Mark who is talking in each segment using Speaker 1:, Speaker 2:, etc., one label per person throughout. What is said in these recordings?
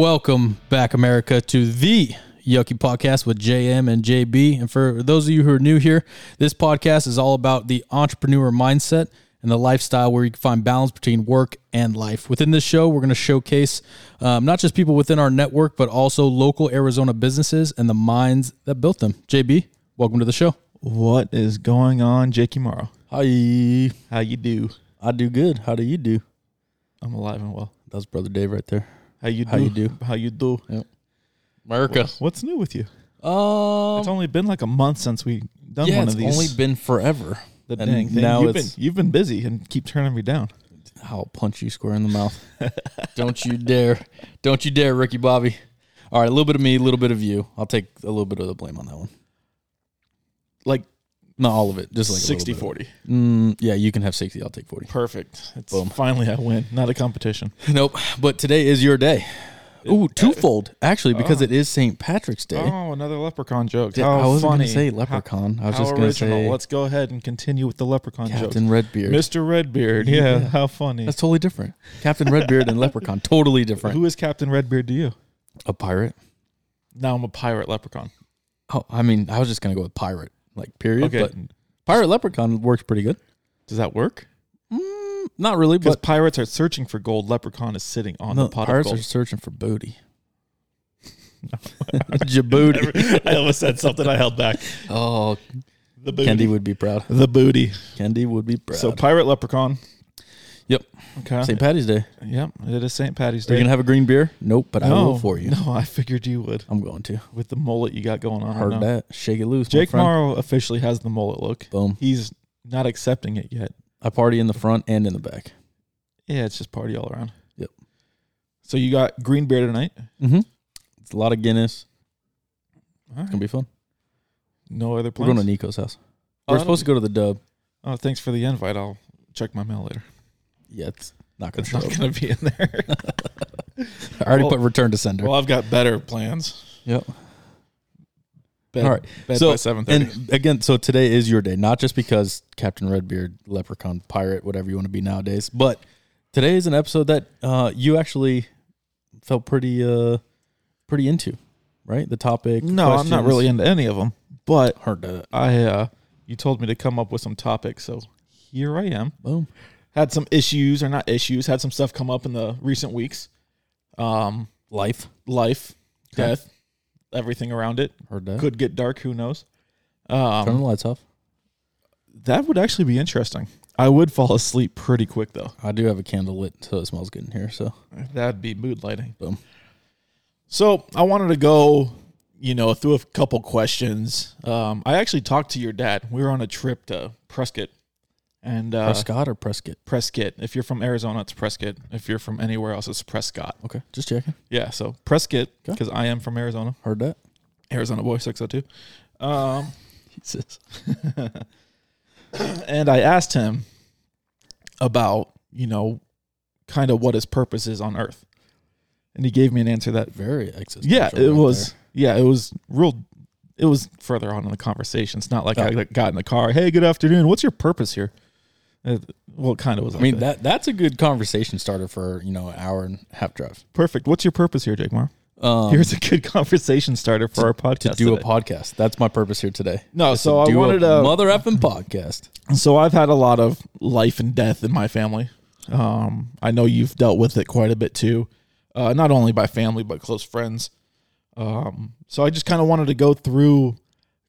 Speaker 1: Welcome back, America, to the Yuckie Podcast with JM and JB. And for those of you who are new here, this podcast is all about the entrepreneur mindset and the lifestyle where you can find balance between work and life. Within this show, we're going to showcase um, not just people within our network, but also local Arizona businesses and the minds that built them. JB, welcome to the show.
Speaker 2: What is going on, Jakey Morrow?
Speaker 1: Hi.
Speaker 2: How you do?
Speaker 1: I do good. How do you do?
Speaker 2: I'm alive and well.
Speaker 1: That's brother Dave right there.
Speaker 2: How you do?
Speaker 1: How you do?
Speaker 2: How you do?
Speaker 1: America.
Speaker 2: What's new with you?
Speaker 1: Um,
Speaker 2: It's only been like a month since we done
Speaker 1: yeah,
Speaker 2: one of these.
Speaker 1: It's only been forever.
Speaker 2: the
Speaker 1: and
Speaker 2: dang thing.
Speaker 1: now
Speaker 2: you've been you've been busy and keep turning me down.
Speaker 1: I'll punch you square in the mouth. Don't you dare. Don't you dare, Ricky Bobby. All right, a little bit of me, a little bit of you. I'll take a little bit of the blame on that one.
Speaker 2: Like
Speaker 1: Not all of it, just like a
Speaker 2: 60
Speaker 1: little bit.
Speaker 2: 40.
Speaker 1: Mm, yeah, you can have 60. I'll take 40.
Speaker 2: Perfect. It's
Speaker 1: Boom.
Speaker 2: finally I win, not a competition.
Speaker 1: Nope. But today is your day. Ooh, twofold, actually, because
Speaker 2: Oh.
Speaker 1: it is St. Patrick's Day.
Speaker 2: Oh, another leprechaun joke.
Speaker 1: Yeah,
Speaker 2: How
Speaker 1: I wasn't going
Speaker 2: funny.
Speaker 1: to say leprechaun. I was
Speaker 2: How
Speaker 1: just going to say
Speaker 2: Let's go ahead and continue with the leprechaun joke.
Speaker 1: Captain Redbeard.
Speaker 2: Mr. Redbeard. Yeah,
Speaker 1: Yeah.
Speaker 2: how funny.
Speaker 1: That's totally different. Captain Redbeard and leprechaun, totally different.
Speaker 2: Who is Captain Redbeard to you?
Speaker 1: A pirate?
Speaker 2: Now I'm a pirate leprechaun.
Speaker 1: Oh, I mean, I was just going to go with pirate, like, period.
Speaker 2: Okay.
Speaker 1: But pirate leprechaun works pretty good.
Speaker 2: Does that work?
Speaker 1: Mm, not really,
Speaker 2: Because
Speaker 1: but
Speaker 2: pirates are searching for gold, leprechaun is sitting on
Speaker 1: no,
Speaker 2: the pot
Speaker 1: pirates
Speaker 2: of
Speaker 1: are searching for booty. Djibouti.
Speaker 2: I almost said something I held back.
Speaker 1: oh,
Speaker 2: The booty.
Speaker 1: Kendi would be proud.
Speaker 2: the booty.
Speaker 1: Kendi would be proud.
Speaker 2: So pirate leprechaun.
Speaker 1: Yep.
Speaker 2: Okay.
Speaker 1: St. Patty's Day.
Speaker 2: Yep. It is St. Patty's Day.
Speaker 1: Are you gonna have a green beer? Nope, but I
Speaker 2: no,
Speaker 1: will for you.
Speaker 2: No, I figured you would
Speaker 1: I'm going to.
Speaker 2: with the mullet you got going on.
Speaker 1: Heard
Speaker 2: right
Speaker 1: that. Shake it loose.
Speaker 2: Jake. Morrow officially has the mullet look.
Speaker 1: Boom.
Speaker 2: He's not accepting it yet.
Speaker 1: I party in the front and in the back.
Speaker 2: Yeah, it's just party all around.
Speaker 1: Yep.
Speaker 2: So you got green beer tonight.
Speaker 1: Mm-hmm. It's a lot of Guinness.
Speaker 2: All right.
Speaker 1: It's gonna be fun.
Speaker 2: No other
Speaker 1: We're
Speaker 2: plans.
Speaker 1: going to Nico's house.
Speaker 2: Oh,
Speaker 1: We're supposed to go to the Dub.
Speaker 2: Oh, thanks for the invite. I'll check my mail later.
Speaker 1: Yeah, it's not gonna
Speaker 2: It's
Speaker 1: show.
Speaker 2: not going to be in there.
Speaker 1: I already
Speaker 2: Well-
Speaker 1: put return to sender.
Speaker 2: well, I've got better plans.
Speaker 1: yep.
Speaker 2: Bed,
Speaker 1: All right.
Speaker 2: Bed
Speaker 1: So,
Speaker 2: by seven thirty.
Speaker 1: And again, so today is your day, not just because Captain Redbeard, Leprechaun, Pirate, whatever you want to be nowadays, but today is an episode that uh, you actually felt pretty uh, pretty into, right? The topic.
Speaker 2: No, I'm not
Speaker 1: questions.
Speaker 2: really into any of them. But
Speaker 1: Heard that.
Speaker 2: I, uh, you told me to come up with some topics, so here I am.
Speaker 1: Boom.
Speaker 2: Had some issues, or not issues. Had some stuff come up in the recent weeks. Um,
Speaker 1: Life.
Speaker 2: life,
Speaker 1: Okay.
Speaker 2: death, everything around it
Speaker 1: Heard that.
Speaker 2: could get dark. Who knows?
Speaker 1: Turn the
Speaker 2: Um,
Speaker 1: lights off.
Speaker 2: that would actually be interesting. I would fall asleep pretty quick though.
Speaker 1: I do have a candle lit, so it smells good in here. So
Speaker 2: That'd be mood lighting.
Speaker 1: Boom.
Speaker 2: So I wanted to go, you know, through a couple questions. Um, I actually talked to your dad. We were on a trip to Prescott, and uh,
Speaker 1: Prescott or Prescott?
Speaker 2: Prescott. If you're from Arizona, it's Prescott. If you're from anywhere else, it's Prescott.
Speaker 1: Okay, just checking.
Speaker 2: Yeah, so Prescott, because I am from Arizona.
Speaker 1: Heard that.
Speaker 2: Arizona boy, six hundred two. Um,
Speaker 1: Jesus.
Speaker 2: and I asked him about, you know, kind of what his purpose is on Earth, and he gave me an answer that
Speaker 1: Very existential.
Speaker 2: Yeah, it
Speaker 1: right
Speaker 2: was. Yeah, it was real. It was further on in the conversation. It's not like I
Speaker 1: Oh.
Speaker 2: like, got in the car. Hey, good afternoon. What's your purpose here? Well, it kind of was.
Speaker 1: I mean that that's a good conversation starter for you know an hour and a half drive.
Speaker 2: perfect. What's your purpose here, Jake Morrow?
Speaker 1: Um,
Speaker 2: Here's a good conversation starter for our podcast.
Speaker 1: to do a podcast. That's my purpose here today.
Speaker 2: no, so
Speaker 1: to
Speaker 2: I wanted
Speaker 1: a
Speaker 2: to.
Speaker 1: mother effing podcast.
Speaker 2: So I've had a lot of life and death in my family. Um, I know you've dealt with it quite a bit too, uh, not only by family but close friends. Um, so I just kind of wanted to go through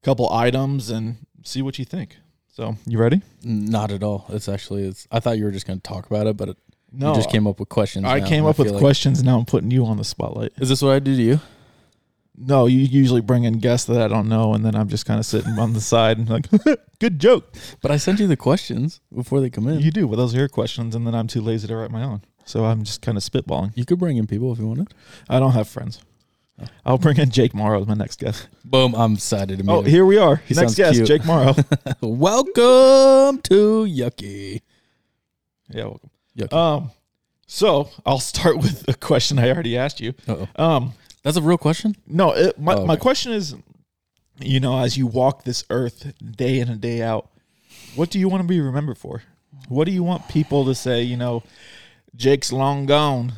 Speaker 2: a couple items and see what you think. So you ready?
Speaker 1: Not at all. It's actually. It's. I thought you were just going to talk about it, but it,
Speaker 2: No,
Speaker 1: you just came up with questions.
Speaker 2: I
Speaker 1: now,
Speaker 2: came up with
Speaker 1: like-
Speaker 2: questions. Now I'm putting you on the spotlight.
Speaker 1: Is this what I do to you?
Speaker 2: No, you usually bring in guests that I don't know, and then I'm just kind of sitting on the side and like, good joke.
Speaker 1: But I sent you the questions before they come in. You,
Speaker 2: You do, but those are your questions, and then I'm too lazy to write my own. So I'm just kind of spitballing.
Speaker 1: You could bring in people if you wanted.
Speaker 2: I don't have friends. I'll bring in Jake Morrow as my next guest.
Speaker 1: Boom! I'm excited to meet
Speaker 2: Oh,
Speaker 1: him.
Speaker 2: here we are.
Speaker 1: He
Speaker 2: next guest,
Speaker 1: cute.
Speaker 2: Jake Morrow.
Speaker 1: Welcome to Yuckie.
Speaker 2: yeah, welcome.
Speaker 1: Yuckie.
Speaker 2: Um, so I'll start with a question I already asked you.
Speaker 1: Uh-oh.
Speaker 2: Um,
Speaker 1: That's a real question.
Speaker 2: no, it, my
Speaker 1: Oh,
Speaker 2: my question is, you know, as you walk this earth day in and day out, what do you want to be remembered for? What do you want people to say? You know, Jake's long gone,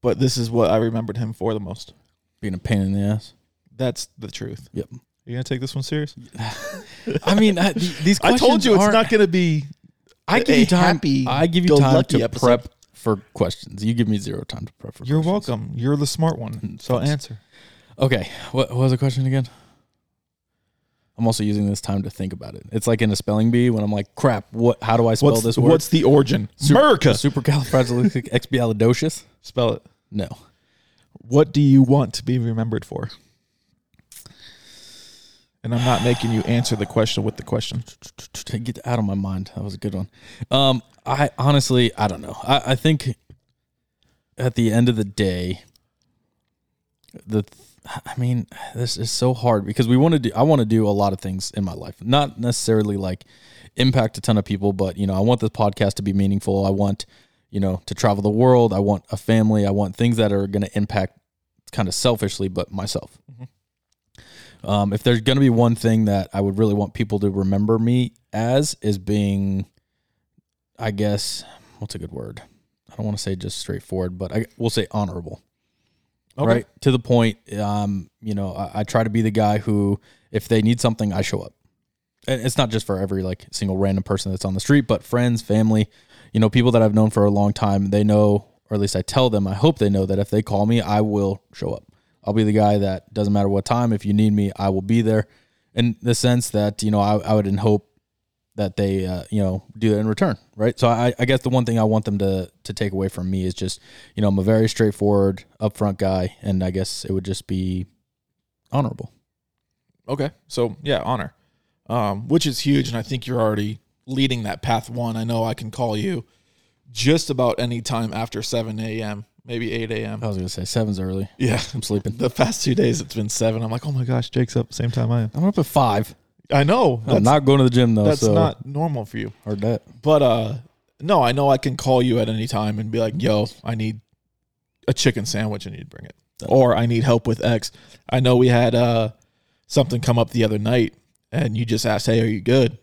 Speaker 2: but this is what I remembered him for the most.
Speaker 1: Being a pain in the ass.
Speaker 2: That's the truth.
Speaker 1: Yep.
Speaker 2: You gonna take this one serious?
Speaker 1: I mean, I, th- these.
Speaker 2: I told you it's
Speaker 1: aren't-
Speaker 2: not gonna be.
Speaker 1: I give you time.
Speaker 2: happy,
Speaker 1: I give you
Speaker 2: go
Speaker 1: time
Speaker 2: lucky
Speaker 1: to
Speaker 2: episode.
Speaker 1: prep for questions. You give me zero time to prep for.
Speaker 2: You're
Speaker 1: questions.
Speaker 2: welcome. You're the smart one. Hmm, so
Speaker 1: Thanks.
Speaker 2: answer.
Speaker 1: Okay. What, what was the question again? I'm also using this time to think about it. It's like in a spelling bee when I'm like, crap, what? How do I spell
Speaker 2: What's
Speaker 1: this word?
Speaker 2: What's the origin? America.
Speaker 1: Supercalifragilisticexpialidocious?
Speaker 2: Spell it.
Speaker 1: No.
Speaker 2: What do you want to be remembered for? And I'm not making you answer the question with the question.
Speaker 1: Get out of my mind. That was a good one. Um, I honestly, I don't know. I, I think at the end of the day, the I mean, this is so hard because we want to do. I want to do a lot of things in my life, not necessarily like impact a ton of people, but you know, I want this podcast to be meaningful. I want you know to travel the world. I want a family. I want things that are going to impact kind of selfishly, but myself. Um, if there's going to be one thing that I would really want people to remember me as is being, I guess, what's a good word? I don't want to say just straightforward, but I we'll say honorable Okay. right to the point um you know I, I try to be the guy who if they need something i show up and it's not just for every like single random person that's on the street but friends family you know people that i've known for a long time they know or at least i tell them i hope they know that if they call me i will show up. I'll be the guy that doesn't matter what time if you need me i will be there in the sense that you know i, I would hope that they uh, you know do that in return right? So I, I guess the one thing i want them to to take away from me is just you know i'm a very straightforward upfront guy and i guess it would just be honorable.
Speaker 2: Okay. So yeah, honor, um, which is huge, and I think you're already leading that path. One, I know I can call you just about any time after seven a.m., maybe eight a.m.
Speaker 1: i was gonna say seven's early
Speaker 2: Yeah.
Speaker 1: i'm sleeping
Speaker 2: The past two days it's been seven. I'm like, oh my gosh, Jake's up same time I am.
Speaker 1: i'm up at five
Speaker 2: I know.
Speaker 1: I'm not going to the gym though
Speaker 2: that's
Speaker 1: so
Speaker 2: not normal for you.
Speaker 1: hard that
Speaker 2: But uh no, I know I can call you at any time and be like, "Yo, I need a chicken sandwich and you bring it." Or I need help with X. I know we had uh something come up the other night and you just asked, "Hey, are you good?"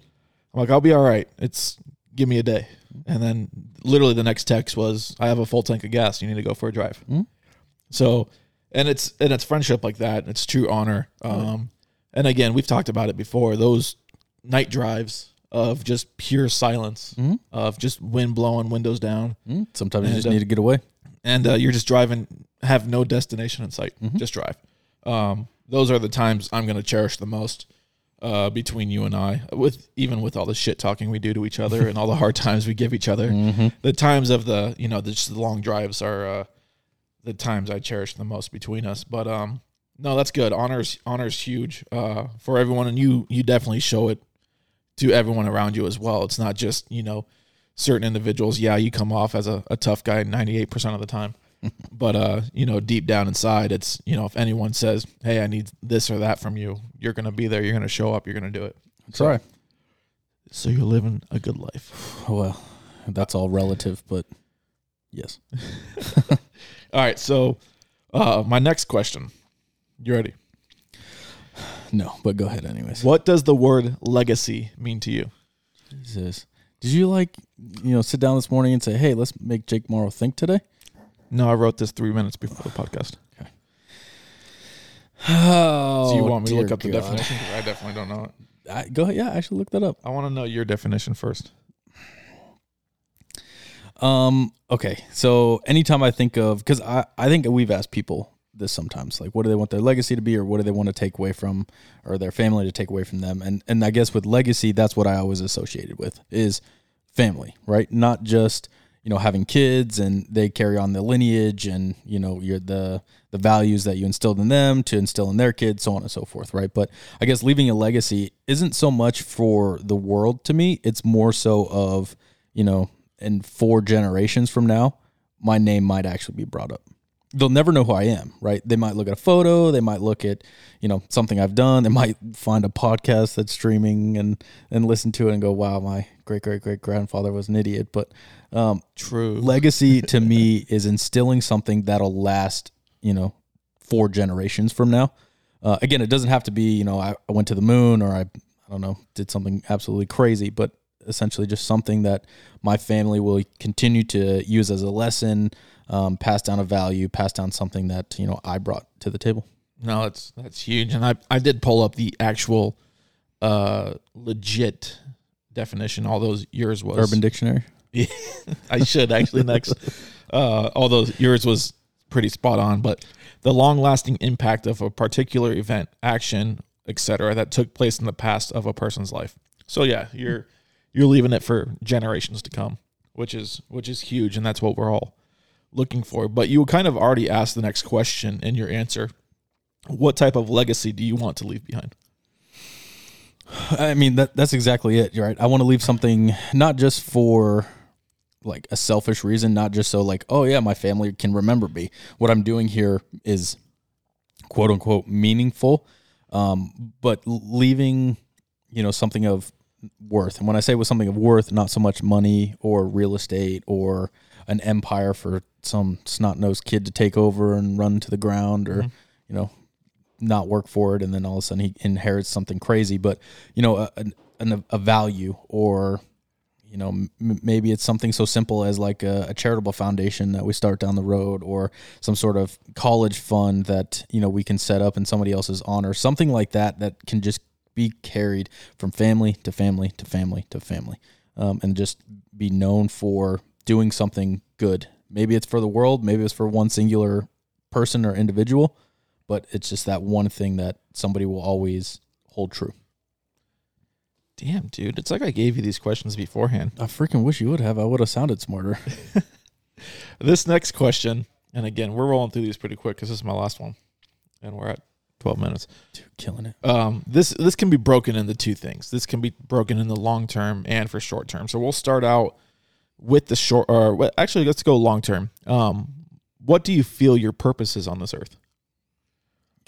Speaker 2: I'm like, "I'll be all right. It's give me a day." And then literally the next text was, "I have a full tank of gas. You need to go for a drive."
Speaker 1: Mhm.
Speaker 2: So, and it's and it's friendship like that. It's true honor. Um and again, we've talked about it before. Those night drives of just pure silence,
Speaker 1: Mhm.
Speaker 2: of just wind blowing, windows down,
Speaker 1: Mm, sometimes you just
Speaker 2: uh,
Speaker 1: need to get away
Speaker 2: and uh, you're just driving, have no destination in sight,
Speaker 1: Mhm.
Speaker 2: just drive. Um, those are the times I'm going to cherish the most uh, between you and I. With even with all the shit talking we do to each other and all the hard times we give each other,
Speaker 1: mm-hmm.
Speaker 2: the times of the you know the, just the long drives are uh, the times I cherish the most between us. But um, no, that's good. Honors honors huge uh, for everyone, and you you definitely show it to everyone around you as well. It's not just you know certain individuals. Yeah, you come off as a, a tough guy ninety eight percent of the time, but uh, you know deep down inside, it's you know if anyone says, "Hey, I need this or that from you," you're gonna be there. You're gonna show up. You're gonna do it.
Speaker 1: sorry
Speaker 2: So you're living a good life.
Speaker 1: well that's all relative but yes
Speaker 2: All right. So uh, my next question. You ready?
Speaker 1: no but go ahead anyways
Speaker 2: What does the word legacy mean to you?
Speaker 1: jesus did you like you know sit down this morning and say hey let's make jake morrow think today
Speaker 2: No, I wrote this three minutes before the podcast.
Speaker 1: Oh,
Speaker 2: Do you want me to look
Speaker 1: dear
Speaker 2: up the
Speaker 1: God.
Speaker 2: definition? 'Cause I definitely don't know it.
Speaker 1: I, go ahead. Yeah, actually look that up.
Speaker 2: I want to know your definition first.
Speaker 1: Um. Okay. So anytime I think of, because I I think we've asked people this sometimes, like what do they want their legacy to be, or what do they want to take away from, or their family to take away from them, and and I guess with legacy, that's what I always associated with is family, right? Not just you know having kids and they carry on the lineage and you know you're the the values that you instilled in them to instill in their kids so on and so forth right? But i guess leaving a legacy isn't so much for the world to me. It's more so of you know in four generations from now my name might actually be brought up. They'll never know who I am, right? They might look at a photo, they might look at, you know, something I've done, they might find a podcast that's streaming and and listen to it and go, "Wow, my great great great grandfather was an idiot." But um
Speaker 2: True.
Speaker 1: legacy to me is instilling something that'll last, you know, four generations from now. Uh, again, it doesn't have to be, you know, I, I went to the moon or I, I don't know, did something absolutely crazy, but essentially just something that my family will continue to use as a lesson, um, pass down a value, pass down something that you know I brought to the table.
Speaker 2: No, that's that's huge. And I I did pull up the actual uh legit definition. All those yours was
Speaker 1: Urban Dictionary.
Speaker 2: Yeah, I should actually next. Uh, although yours was pretty spot on, but the long-lasting impact of a particular event, action, etc., that took place in the past of a person's life. So yeah, you're you're leaving it for generations to come, which is which is huge, and that's what we're all looking for. But you kind of already asked the next question in your answer. What type of legacy do you want to leave behind?
Speaker 1: I mean that that's exactly it, right? I want to leave something not just for like a selfish reason, not just so like, oh yeah, my family can remember me. What I'm doing here is quote unquote meaningful, um, but leaving, you know, something of worth. And when I say with something of worth, not so much money or real estate or an empire for some snot nosed kid to take over and run to the ground or, you know, not work for it and then all of a sudden he inherits something crazy. But you know a, a, a value or you know m- maybe it's something so simple as like a, a, charitable foundation that we start down the road or some sort of college fund that you know we can set up in somebody else's honor. Something like that that can just be carried from family to family to family to family um, and just be known for doing something good. Maybe it's for the world maybe it's for one singular person or individual but it's just that one thing that somebody will always hold true.
Speaker 2: Damn, dude. It's like I gave you these questions beforehand.
Speaker 1: I freaking wish you would have. I would have sounded smarter.
Speaker 2: this next question, and again, we're rolling through these pretty quick because this is my last one, and we're at 12 minutes.
Speaker 1: Dude, killing it.
Speaker 2: Um, this this can be broken into two things. This can be broken in the long term and for short term. So we'll start out with the short, or actually, let's go long term. Um, what do you feel your purpose is on this earth?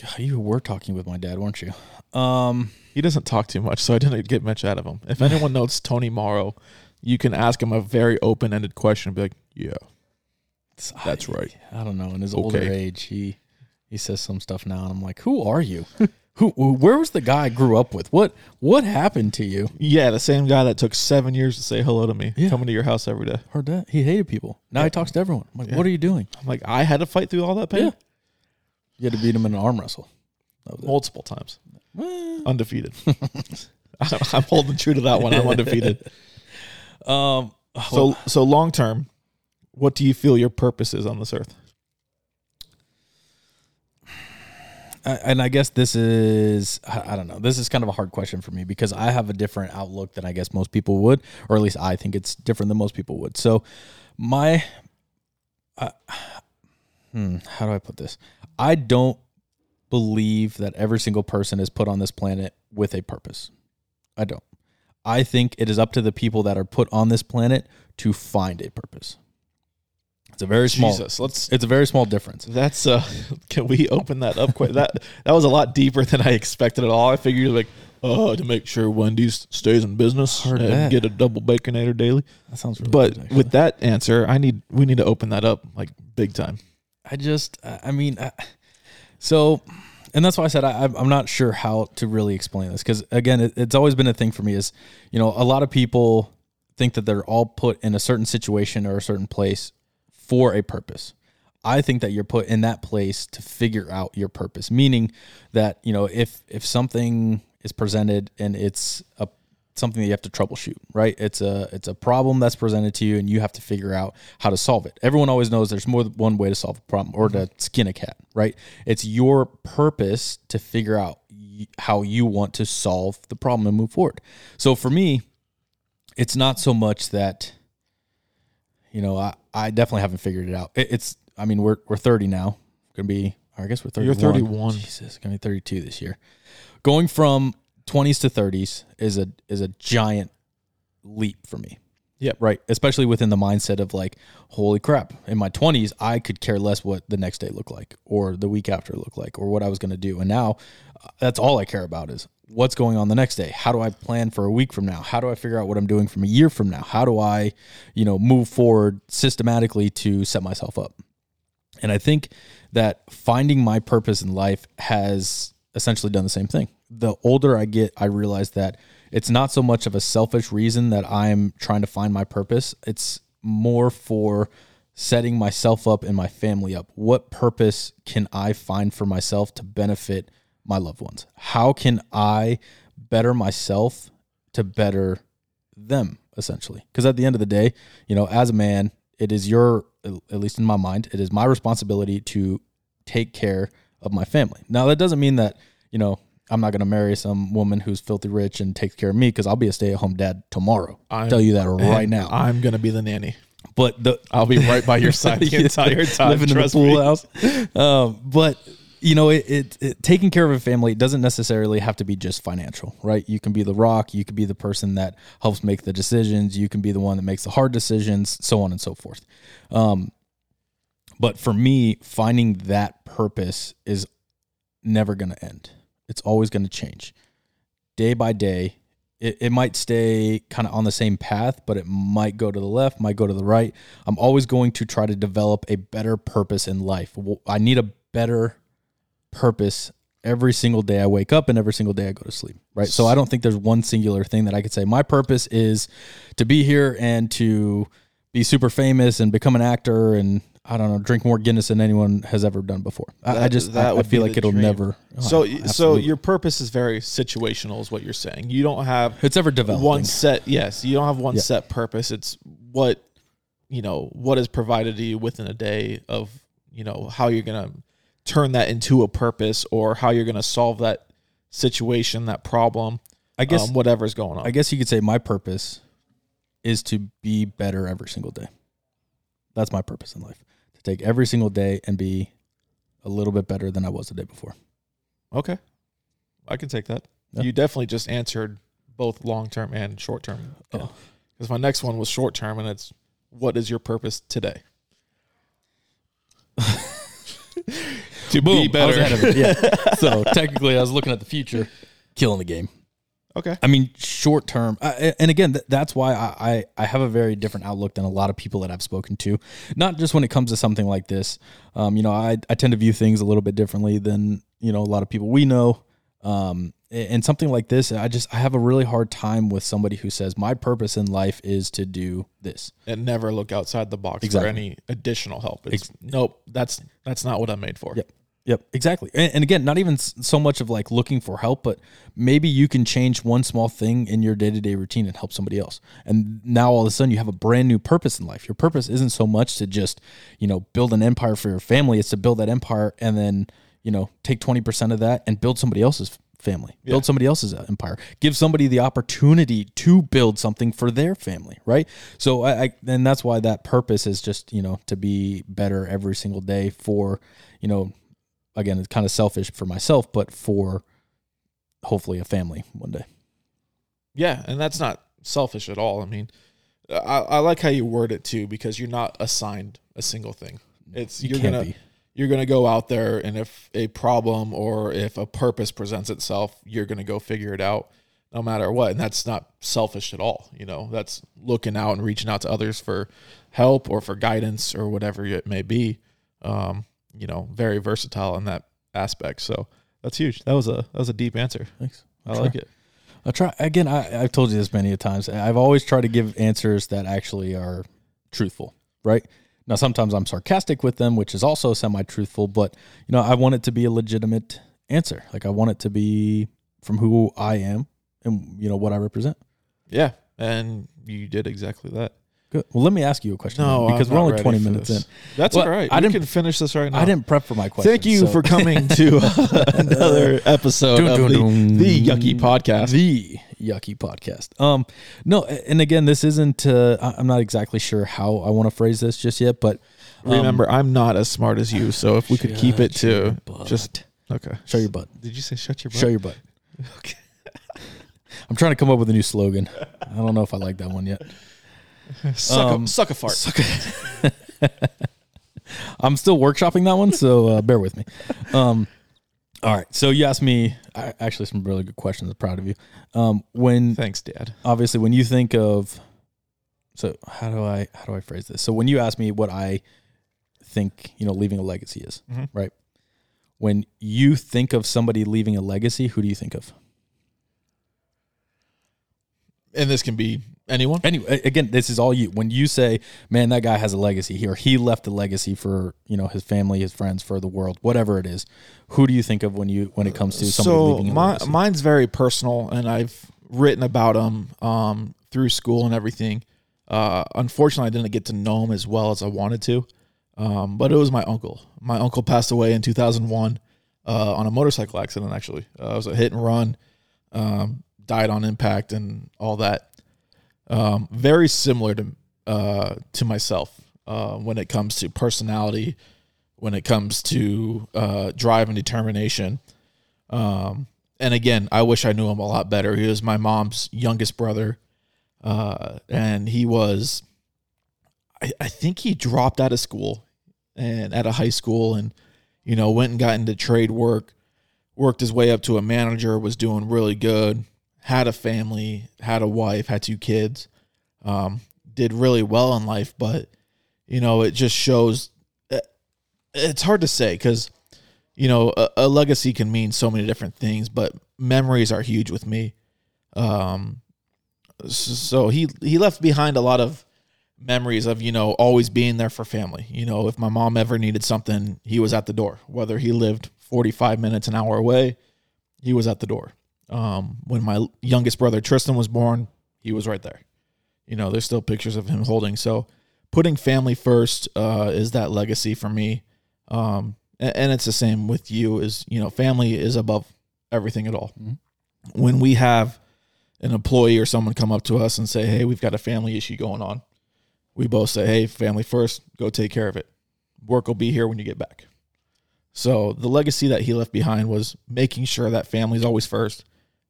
Speaker 1: God, you were talking with my dad, weren't you? Um,
Speaker 2: he doesn't talk too much, so I didn't get much out of him. If anyone knows Tony Morrow, you can ask him a very open ended question and be like, Yeah. That's
Speaker 1: I,
Speaker 2: right.
Speaker 1: I don't know. In his okay. older age, he he says some stuff now, and I'm like, Who are you? Who? Where was the guy I grew up with? What What happened to you?
Speaker 2: Yeah, the same guy that took seven years to say hello to me, yeah. coming to your house every day.
Speaker 1: Heard that he hated people. Now yeah. he talks to everyone. I'm like, yeah. what are you doing?
Speaker 2: I'm like, I had to fight through all that pain. Yeah.
Speaker 1: You had to beat him in an arm wrestle.
Speaker 2: Multiple times. Undefeated. I'm holding true to that one. I'm undefeated. Um, so so long term, what do you feel your purpose is on this earth?
Speaker 1: and I guess this is I don't know. This is kind of a hard question for me because I have a different outlook than I guess most people would, or at least I think it's different than most people would. So my, hmm, how do I put this? I don't believe that every single person is put on this planet with a purpose. I don't. I think it is up to the people that are put on this planet to find a purpose. It's a very small. Jesus, let's. It's a very small difference.
Speaker 2: That's uh. Can we open that up? Quick. that that was a lot deeper than I expected at all. I figured like, oh, to make sure Wendy's stays in business Heard and that. get a double baconator daily.
Speaker 1: That sounds. Really
Speaker 2: but good, with that answer, I need we need to open that up like big time.
Speaker 1: I just, I mean, I, so, and that's why I said I, I'm not sure how to really explain this because again, it, it's always been a thing for me. Is you know, a lot of people think that they're all put in a certain situation or a certain place for a purpose. I think that you're put in that place to figure out your purpose, meaning that you know if if something is presented and it's a something that you have to troubleshoot, right? It's a it's a problem that's presented to you, and you have to figure out how to solve it. Everyone always knows there's more than one way to solve a problem or to mm-hmm. skin a cat, right? It's your purpose to figure out how you want to solve the problem and move forward. So for me, it's not so much that you know I I definitely haven't figured it out. It, it's I mean we're we're 30 now. Gonna be I guess we're 31.
Speaker 2: You're 31.
Speaker 1: Jesus, gonna be 32 this year. Going from 20s to 30s is a is a giant leap for me.
Speaker 2: Yeah.
Speaker 1: Right. Especially within the mindset of like, holy crap. In my 20s, I could care less what the next day looked like or the week after looked like or what I was going to do. And now uh, that's all I care about is what's going on the next day. How do I plan for a week from now? How do I figure out what I'm doing from a year from now? How do I, you know, move forward systematically to set myself up? And I think that finding my purpose in life has essentially done the same thing the older I get, I realize that it's not so much of a selfish reason that I'm trying to find my purpose. It's more for setting myself up and my family up? What purpose can I find for myself to benefit my loved ones? How can I better myself to better them essentially? Because at the end of the day, you know, as a man, it is your at least in my mind, it is my responsibility to take care of my family. Now that doesn't mean that, you know, I'm not going to marry some woman who's filthy rich and takes care of me because I'll be a stay at home dad tomorrow. i tell you that right now.
Speaker 2: I'm going to be the nanny.
Speaker 1: But the
Speaker 2: I'll be right by your side the entire time.
Speaker 1: Living in the pool me. house. Um, but you know, it, it, it, taking care of a family doesn't necessarily have to be just financial, right? You can be the rock, you can be the person that helps make the decisions, you can be the one that makes the hard decisions, so on and so forth. Um, but for me, finding that purpose is never going to end. It's always going to change day by day. It, it might stay kind of on the same path, but it might go to the left, might go to the right. I'm always going to try to develop a better purpose in life. I need a better purpose every single day I wake up and every single day I go to sleep. Right. So I don't think there's one singular thing that I could say. My purpose is to be here and to be super famous and become an actor and I don't know, drink more Guinness than anyone has ever done before. That, I, just that I, I feel like it'll dream. never.
Speaker 2: Oh, so so your purpose is very situational, is what you're saying. You don't have
Speaker 1: it's ever developed
Speaker 2: one set. Yes, you don't have one yeah. set purpose. It's what you know what is provided to you within a day of you know how you're gonna turn that into a purpose or how you're gonna solve that situation, that problem. I guess um, whatever's going on.
Speaker 1: I guess you could say my purpose is to be better every single day. That's my purpose in life take every single day and be a little bit better than I was the day before.
Speaker 2: Okay. I can take that. Yeah. You definitely just answered both long term and short term. Because oh. my next one was short term, and it's what is your purpose today?
Speaker 1: to Boom, be better. Yeah. so technically, I was looking at the future, killing the game.
Speaker 2: Okay.
Speaker 1: I mean, short term, and again, that's why I, I have a very different outlook than a lot of people that I've spoken to. Not just when it comes to something like this. Um, you know, I I tend to view things a little bit differently than you know a lot of people we know. Um, and something like this, I just I have a really hard time with somebody who says my purpose in life is to do this
Speaker 2: and never look outside the box exactly. for any additional help. It's Ex- nope, that's that's not what I'm made for.
Speaker 1: Yep. Yep, exactly. And, and, again, not even so much of like looking for help, but maybe you can change one small thing in your day to day routine and help somebody else. And now all of a sudden you have a brand new purpose in life. Your purpose isn't so much to just, you know, build an empire for your family, it's to build that empire and then, you know, take 20% of that and build somebody else's family, yeah. build somebody else's uh, empire, give somebody the opportunity to build something for their family, right? So I, I and that's why that purpose is just, you know, to be better every single day for, you know, again, it's kind of selfish for myself, but for hopefully a family one day.
Speaker 2: Yeah, and that's not selfish at all. I mean, I, I like how you word it too because you're not assigned a single thing. It's you are gonna be. you're gonna go out there, and if a problem or if a purpose presents itself, you're gonna go figure it out, no matter what. And that's not selfish at all. You know, that's looking out and reaching out to others for help or for guidance or whatever it may be. Um, you know, very versatile in that aspect. So that's huge. That was a that was a deep answer.
Speaker 1: Thanks.
Speaker 2: I like it.
Speaker 1: I try again. I, I've told you this many times. I've always tried to give answers that actually are truthful, right? Now, sometimes I'm sarcastic with them, which is also semi-truthful, but you know, I want it to be a legitimate answer. Like I want it to be from who I am and you know what I represent.
Speaker 2: Yeah, and you did exactly that.
Speaker 1: Good. Well, let me ask you a question. No, because we're only twenty minutes
Speaker 2: this.
Speaker 1: in.
Speaker 2: That's well, all right. I we didn't finish this right now.
Speaker 1: I didn't prep for my question.
Speaker 2: Thank you so. for coming to another episode dun, dun, of the, the, Yuckie Podcast.
Speaker 1: The Yuckie Podcast. Um, no, and again, this isn't. Uh, I'm not exactly sure how I want to phrase this just yet, but
Speaker 2: um, remember, I'm not as smart as you. So if we could keep it to just okay,
Speaker 1: show your butt.
Speaker 2: Did you say shut your butt?
Speaker 1: Show your butt. Okay. I'm trying to come up with a new slogan. I don't know if I like that one yet.
Speaker 2: suck, um, a, suck a fart. Suck a
Speaker 1: I'm still workshopping that one, so uh, bear with me. Um, all right. So you asked me actually some really good questions. I'm proud of you. Um, when
Speaker 2: thanks, Dad.
Speaker 1: Obviously, when you think of so how do I how do I phrase this? So when you ask me what I think you know leaving a legacy is, mm-hmm. right? When you think of somebody leaving a legacy, who do you think of?
Speaker 2: And this can be Anyone?
Speaker 1: Anyway, again, this is all you. When you say, "Man, that guy has a legacy here. He left a legacy for you know his family, his friends, for the world, whatever it is." Who do you think of when you when it comes to somebody
Speaker 2: so
Speaker 1: leaving a
Speaker 2: my, mine's very personal, and I've written about him um, through school and everything. Uh, unfortunately, I didn't get to know him as well as I wanted to, um, but it was my uncle. My uncle passed away in 2001 uh, on a motorcycle accident. Actually, uh, it was a hit and run. Um, died on impact and all that. Um, very similar to uh, to myself uh, when it comes to personality, when it comes to uh, drive and determination. Um, and again, I wish I knew him a lot better. He was my mom's youngest brother, uh, and he was, I, I think he dropped out of school and at a high school, and you know went and got into trade work, worked his way up to a manager, was doing really good, had a family, had a wife, had two kids, um, did really well in life, but you know it just shows. eh, It's hard to say because you know, a, a legacy can mean so many different things, but memories are huge with me. Um, so he he left behind a lot of memories of you know always being there for family. You know, if my mom ever needed something, he was at the door. Whether he lived forty five minutes an hour away, he was at the door. Um, when my youngest brother Tristan was born, he was right there. You know, there's still pictures of him holding. So, putting family first uh, is that legacy for me. Um, a- and it's the same with you is you know family is above everything at all
Speaker 1: Mhm.
Speaker 2: when we have an employee or someone come up to us and say hey we've got a family issue going on we both say hey family first go take care of it work will be here when you get back so the legacy that he left behind was making sure that family's always first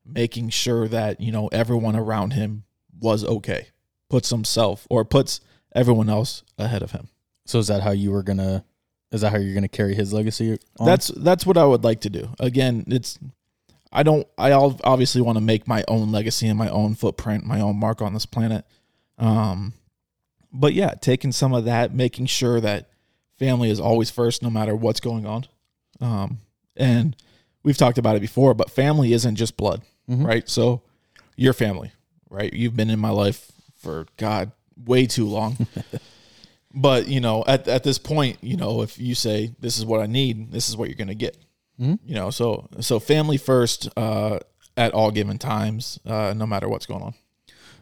Speaker 2: making sure that you know everyone around him was okay puts himself or puts everyone else ahead of him
Speaker 1: so is that how you were gonna? Is that how you're gonna carry his legacy? On?
Speaker 2: That's that's what I would like to do. Again, it's I don't I obviously want to make my own legacy and my own footprint, my own mark on this planet. Um but yeah, taking some of that, making sure that family is always first no matter what's going on. Um and we've talked about it before, but family isn't just blood,
Speaker 1: Mhm.
Speaker 2: right? So your family, right? You've been in my life for god way too long. but you know at, at this point you know if you say this is what i need this is what you're going to get
Speaker 1: Mhm.
Speaker 2: you know so so family first uh at all given times uh no matter what's going on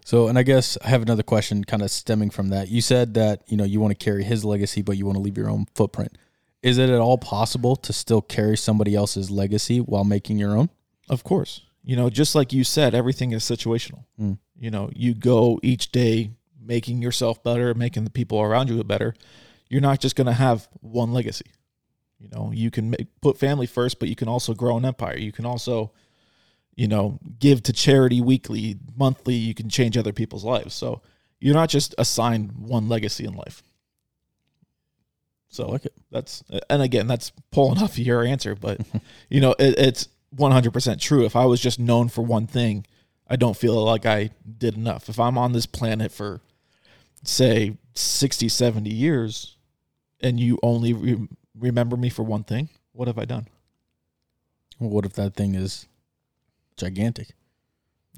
Speaker 1: So, and I guess I have another question kind of stemming from that. You said that, you know, you want to carry his legacy, but you want to leave your own footprint. Is it at all possible to still carry somebody else's legacy while making your own?
Speaker 2: of course you know just like you said everything is situational.
Speaker 1: Mm.
Speaker 2: you know you go each day making yourself better making the people around you better. You're not just going to have one legacy. You know you can make, put family first but you can also grow an empire. You can also you know give to charity weekly monthly. You can change other people's lives. So you're not just assigned one legacy in life. So
Speaker 1: I like it.
Speaker 2: that's and again that's pulling off your answer but you know it, it's 100% true. If i was just known for one thing i don't feel like i did enough. If i'm on this planet for say 60 70 years and you only re- remember me for one thing what have i done?
Speaker 1: Well, what if that thing is gigantic?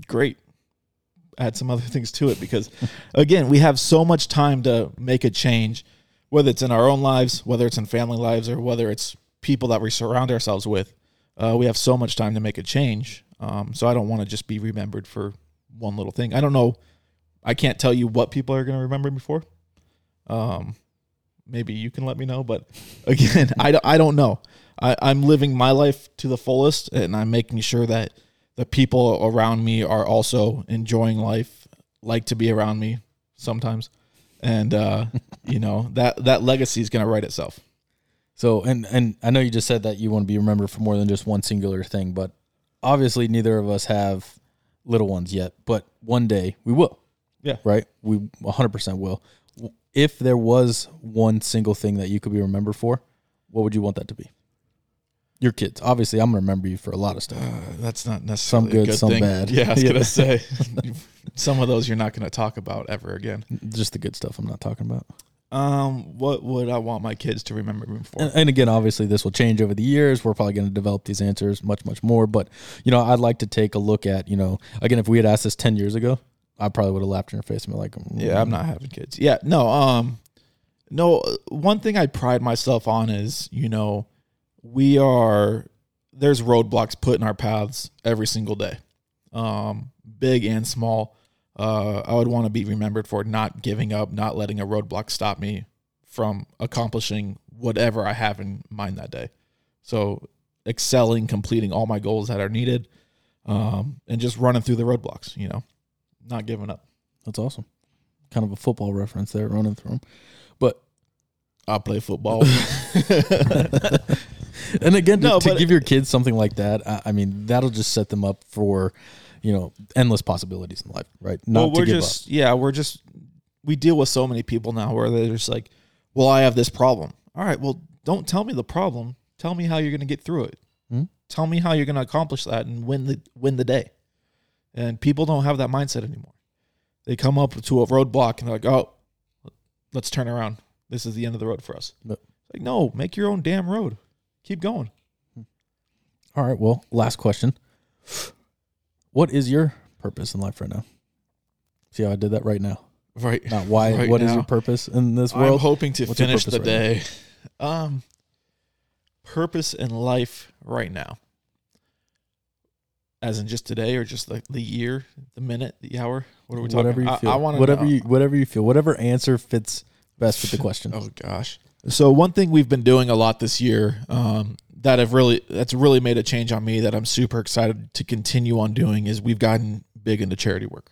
Speaker 2: great. Add some other things to it because again we have so much time to make a change whether it's in our own lives whether it's in family lives or whether it's people that we surround ourselves with uh, we have so much time to make a change um, so i don't want to just be remembered for one little thing. I don't know i can't tell you what people are going to remember me for. Um, maybe you can let me know but again I, I don't know. I, i'm living my life to the fullest and i'm making sure that the people around me are also enjoying life, like to be around me sometimes, and uh, you know that that legacy is going to write itself.
Speaker 1: So, and and I know you just said that you want to be remembered for more than just one singular thing, but obviously neither of us have little ones yet, but one day we will.
Speaker 2: Yeah.
Speaker 1: Right? We 100% will. If there was one single thing that you could be remembered for, what would you want that to be? Your kids. Obviously, I'm going to remember you for a lot of stuff.
Speaker 2: Uh, that's not
Speaker 1: Some
Speaker 2: necessarily
Speaker 1: good,
Speaker 2: a good
Speaker 1: some
Speaker 2: thing.
Speaker 1: bad.
Speaker 2: Yeah, I was
Speaker 1: Yeah.
Speaker 2: gonna say some of those you're not going to talk about ever again.
Speaker 1: Just the good stuff I'm not talking about.
Speaker 2: Um, what would I want my kids to remember me for?
Speaker 1: And, and again, obviously, this will change over the years. We're probably going to develop these answers much, much more. But you know, I'd like to take a look at you know, again, if we had asked this ten years ago, I probably would have laughed in your face and been like, mm,
Speaker 2: Yeah, I'm not having kids. Yeah, no, um no, one thing I pride myself on is, you know, we are there's roadblocks put in our paths every single day. Um big and small. Uh I would want to be remembered for not giving up, not letting a roadblock stop me from accomplishing whatever I have in mind that day. So excelling, completing all my goals that are needed, um, and just running through the roadblocks, you know, not giving up.
Speaker 1: That's awesome. Kind of a football reference there, running through them. But
Speaker 2: I play football.
Speaker 1: and again, to,
Speaker 2: No,
Speaker 1: to give your kids something like that, I, I mean, that'll just set them up for, you know, endless possibilities in life, right? Not
Speaker 2: well,
Speaker 1: to
Speaker 2: we're
Speaker 1: give
Speaker 2: just yeah, we're just we deal with so many people now where they're just like, well, I have this problem. All right, well, don't tell me the problem. Tell me how you're going to get through it.
Speaker 1: Hmm?
Speaker 2: Tell me how you're going to accomplish that and win the win the day. And people don't have that mindset anymore. They come up to a roadblock and they're like, oh, let's turn around. This is the end of the road for us.
Speaker 1: Yep.
Speaker 2: Like, no, make your own damn road. Keep going.
Speaker 1: All right. Well, last question. What is your purpose in life right now? See how I did that right now?
Speaker 2: Right.
Speaker 1: Not why.
Speaker 2: Right
Speaker 1: What is
Speaker 2: now.
Speaker 1: your purpose in this world?
Speaker 2: I'm hoping to
Speaker 1: What's
Speaker 2: finish the
Speaker 1: right
Speaker 2: day. Um, purpose in life right now, as in just today, or just like the year, the minute, the hour. What are we talking?
Speaker 1: whatever you
Speaker 2: I-
Speaker 1: feel.
Speaker 2: I, want
Speaker 1: whatever
Speaker 2: know.
Speaker 1: you whatever you feel. Whatever answer fits best with the question.
Speaker 2: Oh gosh. So one thing we've been doing a lot this year, um, that have really that's really made a change on me that I'm super excited to continue on doing is we've gotten big into charity work.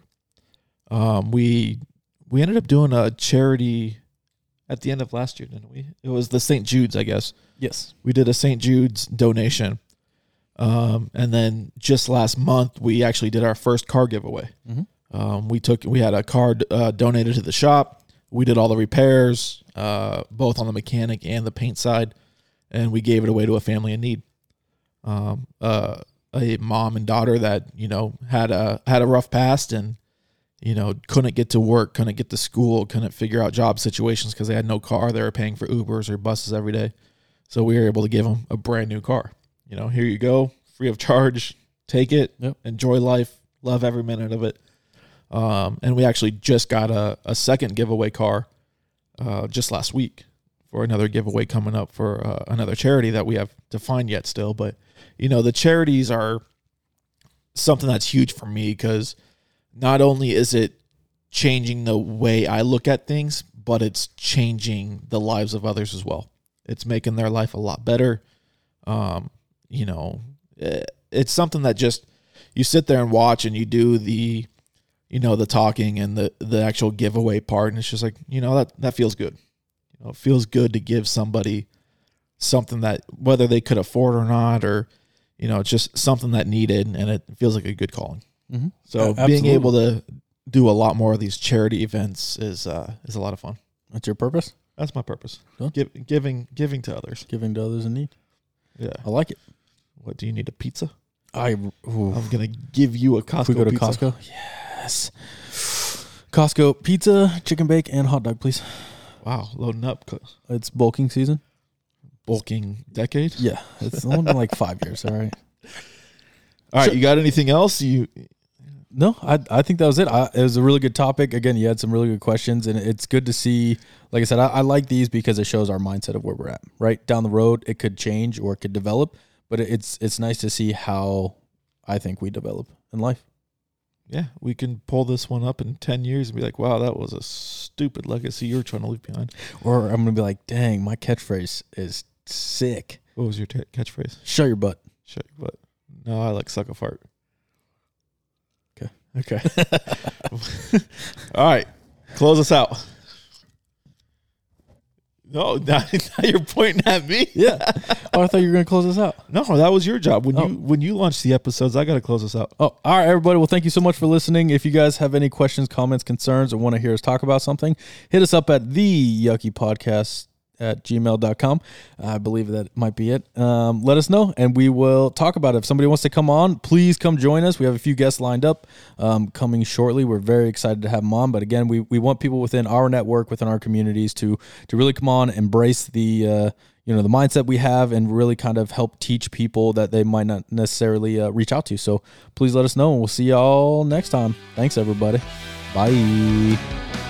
Speaker 2: Um, we we ended up doing a charity at the end of last year, didn't we? It was the St. Jude's, I guess.
Speaker 1: Yes.
Speaker 2: We did a St. Jude's donation. Um, and then just last month, we actually did our first car giveaway.
Speaker 1: Mhm.
Speaker 2: Um, we took we had a car uh, donated to the shop. We did all the repairs, uh, both on the mechanic and the paint side, and we gave it away to a family in need. Um, uh, a mom and daughter that you know had a had a rough past and you know couldn't get to work, couldn't get to school, couldn't figure out job situations because they had no car. They were paying for Ubers or buses every day. So we were able to give them a brand new car. You know, here you go, free of charge. Take it,
Speaker 1: Yep.
Speaker 2: enjoy life, love every minute of it. Um, and we actually just got a, a second giveaway car uh, just last week for another giveaway coming up for uh, another charity that we have to find yet still. But, you know, the charities are something that's huge for me because not only is it changing the way I look at things, but it's changing the lives of others as well. It's making their life a lot better. Um, you know, eh, it's something that just you sit there and watch and you do the you know the talking and the the actual giveaway part and it's just like you know that that feels good you know it feels good to give somebody something that whether they could afford or not or you know just something that needed and it feels like a good calling
Speaker 1: Mm-hmm.
Speaker 2: so
Speaker 1: Yeah,
Speaker 2: being able to do a lot more of these charity events is uh is a lot of fun
Speaker 1: That's your purpose.
Speaker 2: that's my purpose
Speaker 1: Cool.
Speaker 2: Give, giving giving to others
Speaker 1: Giving to others in need.
Speaker 2: yeah
Speaker 1: I like it.
Speaker 2: what do you need a pizza
Speaker 1: I. Ooh.
Speaker 2: i'm gonna give you a costco
Speaker 1: If we go to
Speaker 2: pizza.
Speaker 1: Costco, yes. Costco pizza, chicken bake, and hot dog, please.
Speaker 2: Wow loading up
Speaker 1: It's bulking season.
Speaker 2: bulking decade
Speaker 1: Yeah, it's only been like five years. All right.
Speaker 2: all right
Speaker 1: Sure.
Speaker 2: you got anything else you
Speaker 1: No, I I think that was it. I, it was a really good topic. Again, you had some really good questions, and it's good to see. Like I said, I, I like these because it shows our mindset of where we're at. Right down the road, it could change or it could develop, but it's it's nice to see how I think we develop in life.
Speaker 2: Yeah, we can pull this one up in 10 years and be like, wow, that was a stupid legacy you're trying to leave behind.
Speaker 1: Or I'm gonna be like, dang, my catchphrase is sick.
Speaker 2: What was your t- catchphrase?
Speaker 1: Shut your butt.
Speaker 2: Shut your butt. No, I like suck a fart.
Speaker 1: Okay.
Speaker 2: Okay. All right. Close us out. No, now, now you're pointing at me.
Speaker 1: Yeah. oh, I thought you were gonna close this out.
Speaker 2: No, that was your job. When
Speaker 1: Oh.
Speaker 2: you when you launch the episodes, I got to close us out.
Speaker 1: Oh, all right, everybody. Well, thank you so much for listening. If you guys have any questions, comments, concerns, or want to hear us talk about something, hit us up at the Yucky Podcast at gmail.com. I believe that might be it. Um, let us know and we will talk about it. If somebody wants to come on, please come join us. We have a few guests lined up um, coming shortly. We're very excited to have them on. But again, we, we want people within our network, within our communities to to really come on, embrace the uh, you know the mindset we have, and really kind of help teach people that they might not necessarily uh, reach out to. So please let us know, and we'll see y'all next time. Thanks, everybody. Bye.